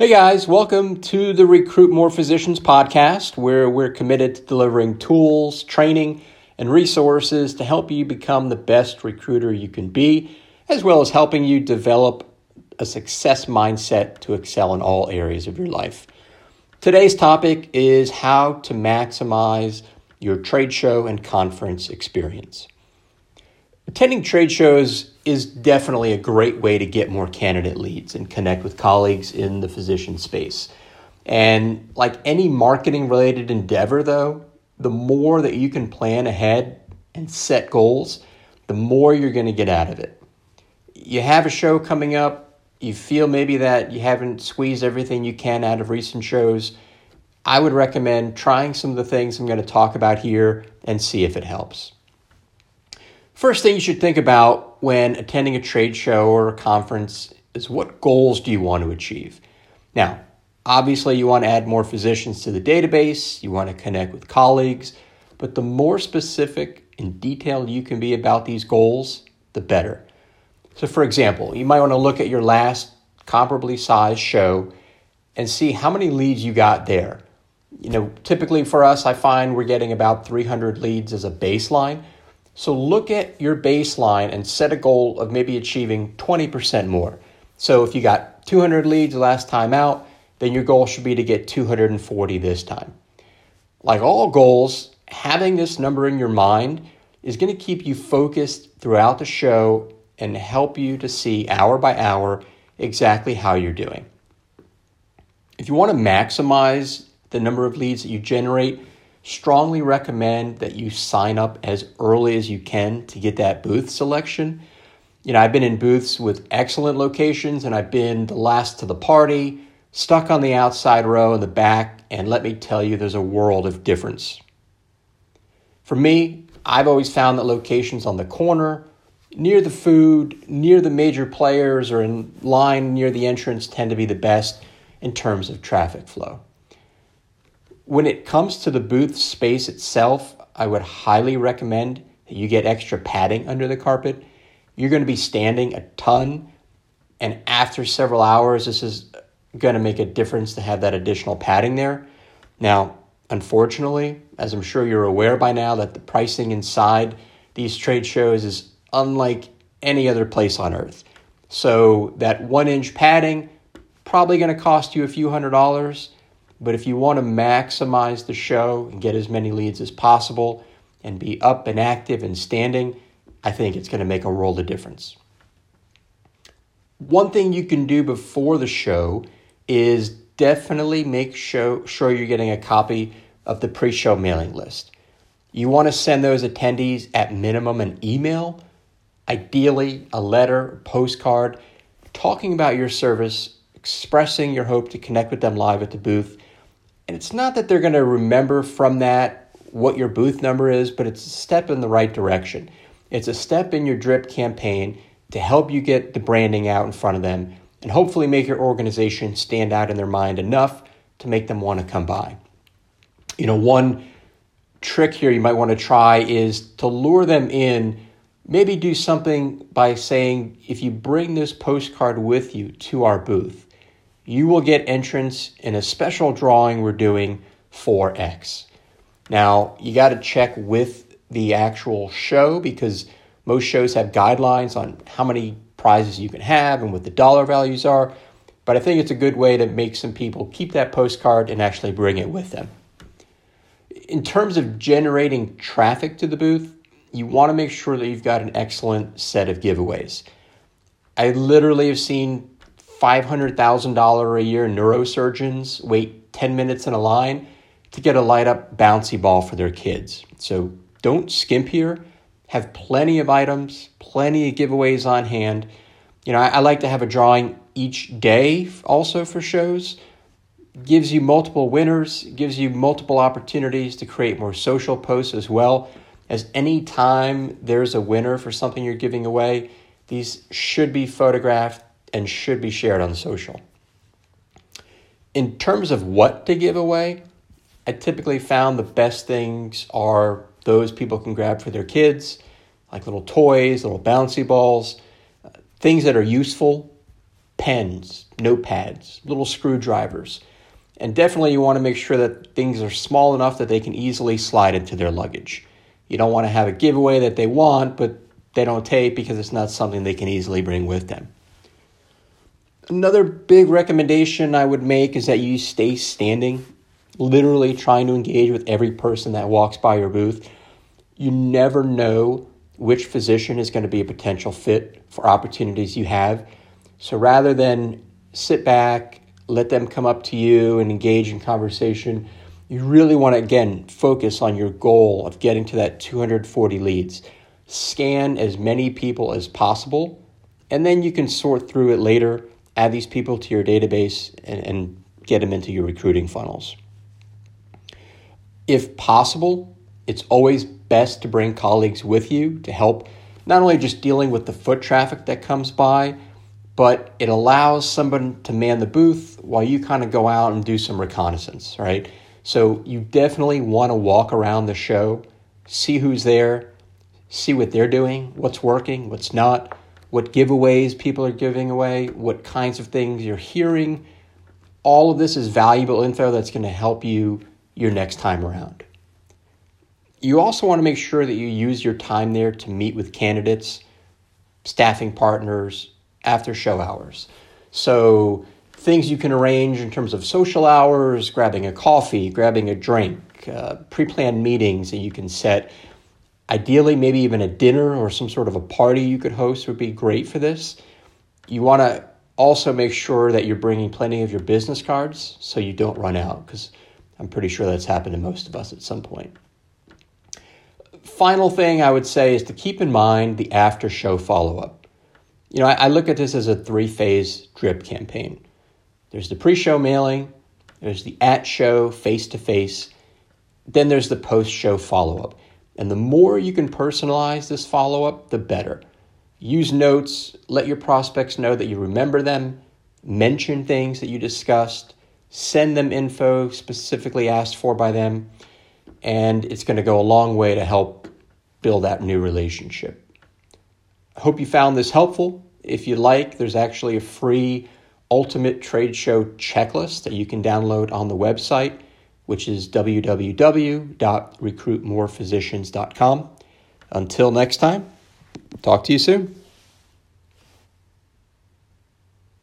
Hey guys, welcome to the Recruit More Physicians podcast, where we're committed to delivering tools, training, and resources to help you become the best recruiter you can be, as well as helping you develop a success mindset to excel in all areas of your life. Today's topic is how to maximize your trade show and conference experience. Attending trade shows is definitely a great way to get more candidate leads and connect with colleagues in the physician space. And like any marketing related endeavor, though, the more that you can plan ahead and set goals, the more you're going to get out of it. You have a show coming up, you feel maybe that you haven't squeezed everything you can out of recent shows. I would recommend trying some of the things I'm going to talk about here and see if it helps. First thing you should think about when attending a trade show or a conference is what goals do you want to achieve? Now, obviously, you want to add more physicians to the database, you want to connect with colleagues, but the more specific and detailed you can be about these goals, the better. So, for example, you might want to look at your last comparably sized show and see how many leads you got there. You know, typically for us, I find we're getting about 300 leads as a baseline. So look at your baseline and set a goal of maybe achieving 20% more. So if you got 200 leads last time out, then your goal should be to get 240 this time. Like all goals, having this number in your mind is going to keep you focused throughout the show and help you to see hour by hour exactly how you're doing. If you want to maximize the number of leads that you generate, strongly recommend that you sign up as early as you can to get that booth selection. You know, I've been in booths with excellent locations and I've been the last to the party, stuck on the outside row in the back, and let me tell you, there's a world of difference. For me, I've always found that locations on the corner, near the food, near the major players, or in line near the entrance tend to be the best in terms of traffic flow. When it comes to the booth space itself, I would highly recommend that you get extra padding under the carpet. You're going to be standing a ton, and after several hours, this is going to make a difference to have that additional padding there. Now, unfortunately, as I'm sure you're aware by now, that the pricing inside these trade shows is unlike any other place on earth. So that one inch padding probably going to cost you a few hundred dollars. But if you want to maximize the show and get as many leads as possible and be up and active and standing, I think it's going to make a world of difference. One thing you can do before the show is definitely make show, sure you're getting a copy of the pre show mailing list. You want to send those attendees at minimum an email, ideally a letter, postcard, talking about your service, expressing your hope to connect with them live at the booth and it's not that they're going to remember from that what your booth number is, but it's a step in the right direction. It's a step in your drip campaign to help you get the branding out in front of them and hopefully make your organization stand out in their mind enough to make them want to come by. You know, one trick here you might want to try is to lure them in. Maybe do something by saying, if you bring this postcard with you to our booth, you will get entrance in a special drawing we're doing for X. Now, you got to check with the actual show because most shows have guidelines on how many prizes you can have and what the dollar values are. But I think it's a good way to make some people keep that postcard and actually bring it with them. In terms of generating traffic to the booth, you want to make sure that you've got an excellent set of giveaways. I literally have seen $500,000 a year neurosurgeons wait 10 minutes in a line to get a light up bouncy ball for their kids. So don't skimp here. Have plenty of items, plenty of giveaways on hand. You know, I, I like to have a drawing each day also for shows. Gives you multiple winners, gives you multiple opportunities to create more social posts as well. As any time there's a winner for something you're giving away, these should be photographed and should be shared on social. In terms of what to give away, I typically found the best things are those people can grab for their kids, like little toys, little bouncy balls, things that are useful, pens, notepads, little screwdrivers. And definitely, you want to make sure that things are small enough that they can easily slide into their luggage. You don't want to have a giveaway that they want, but they don't take because it's not something they can easily bring with them. Another big recommendation I would make is that you stay standing, literally trying to engage with every person that walks by your booth. You never know which physician is going to be a potential fit for opportunities you have. So rather than sit back, let them come up to you and engage in conversation, you really want to, again, focus on your goal of getting to that 240 leads. Scan as many people as possible, and then you can sort through it later, add these people to your database, and, and get them into your recruiting funnels. If possible, it's always best to bring colleagues with you to help not only just dealing with the foot traffic that comes by, but it allows someone to man the booth while you kind of go out and do some reconnaissance, right? So you definitely want to walk around the show, see who's there, see what they're doing, what's working, what's not, what giveaways people are giving away, what kinds of things you're hearing. All of this is valuable info that's going to help you your next time around. You also want to make sure that you use your time there to meet with candidates, staffing partners, after show hours. So, things you can arrange in terms of social hours, grabbing a coffee, grabbing a drink, uh, pre planned meetings that you can set. Ideally, maybe even a dinner or some sort of a party you could host would be great for this. You want to also make sure that you're bringing plenty of your business cards so you don't run out, because I'm pretty sure that's happened to most of us at some point final thing I would say is to keep in mind the after show follow up. You know, I, I look at this as a three phase drip campaign there's the pre show mailing, there's the at show face to face, then there's the post show follow up. And the more you can personalize this follow up, the better. Use notes, let your prospects know that you remember them, mention things that you discussed, send them info specifically asked for by them and it's going to go a long way to help build that new relationship. I hope you found this helpful. If you like, there's actually a free ultimate trade show checklist that you can download on the website, which is www.recruitmorephysicians.com. Until next time, talk to you soon.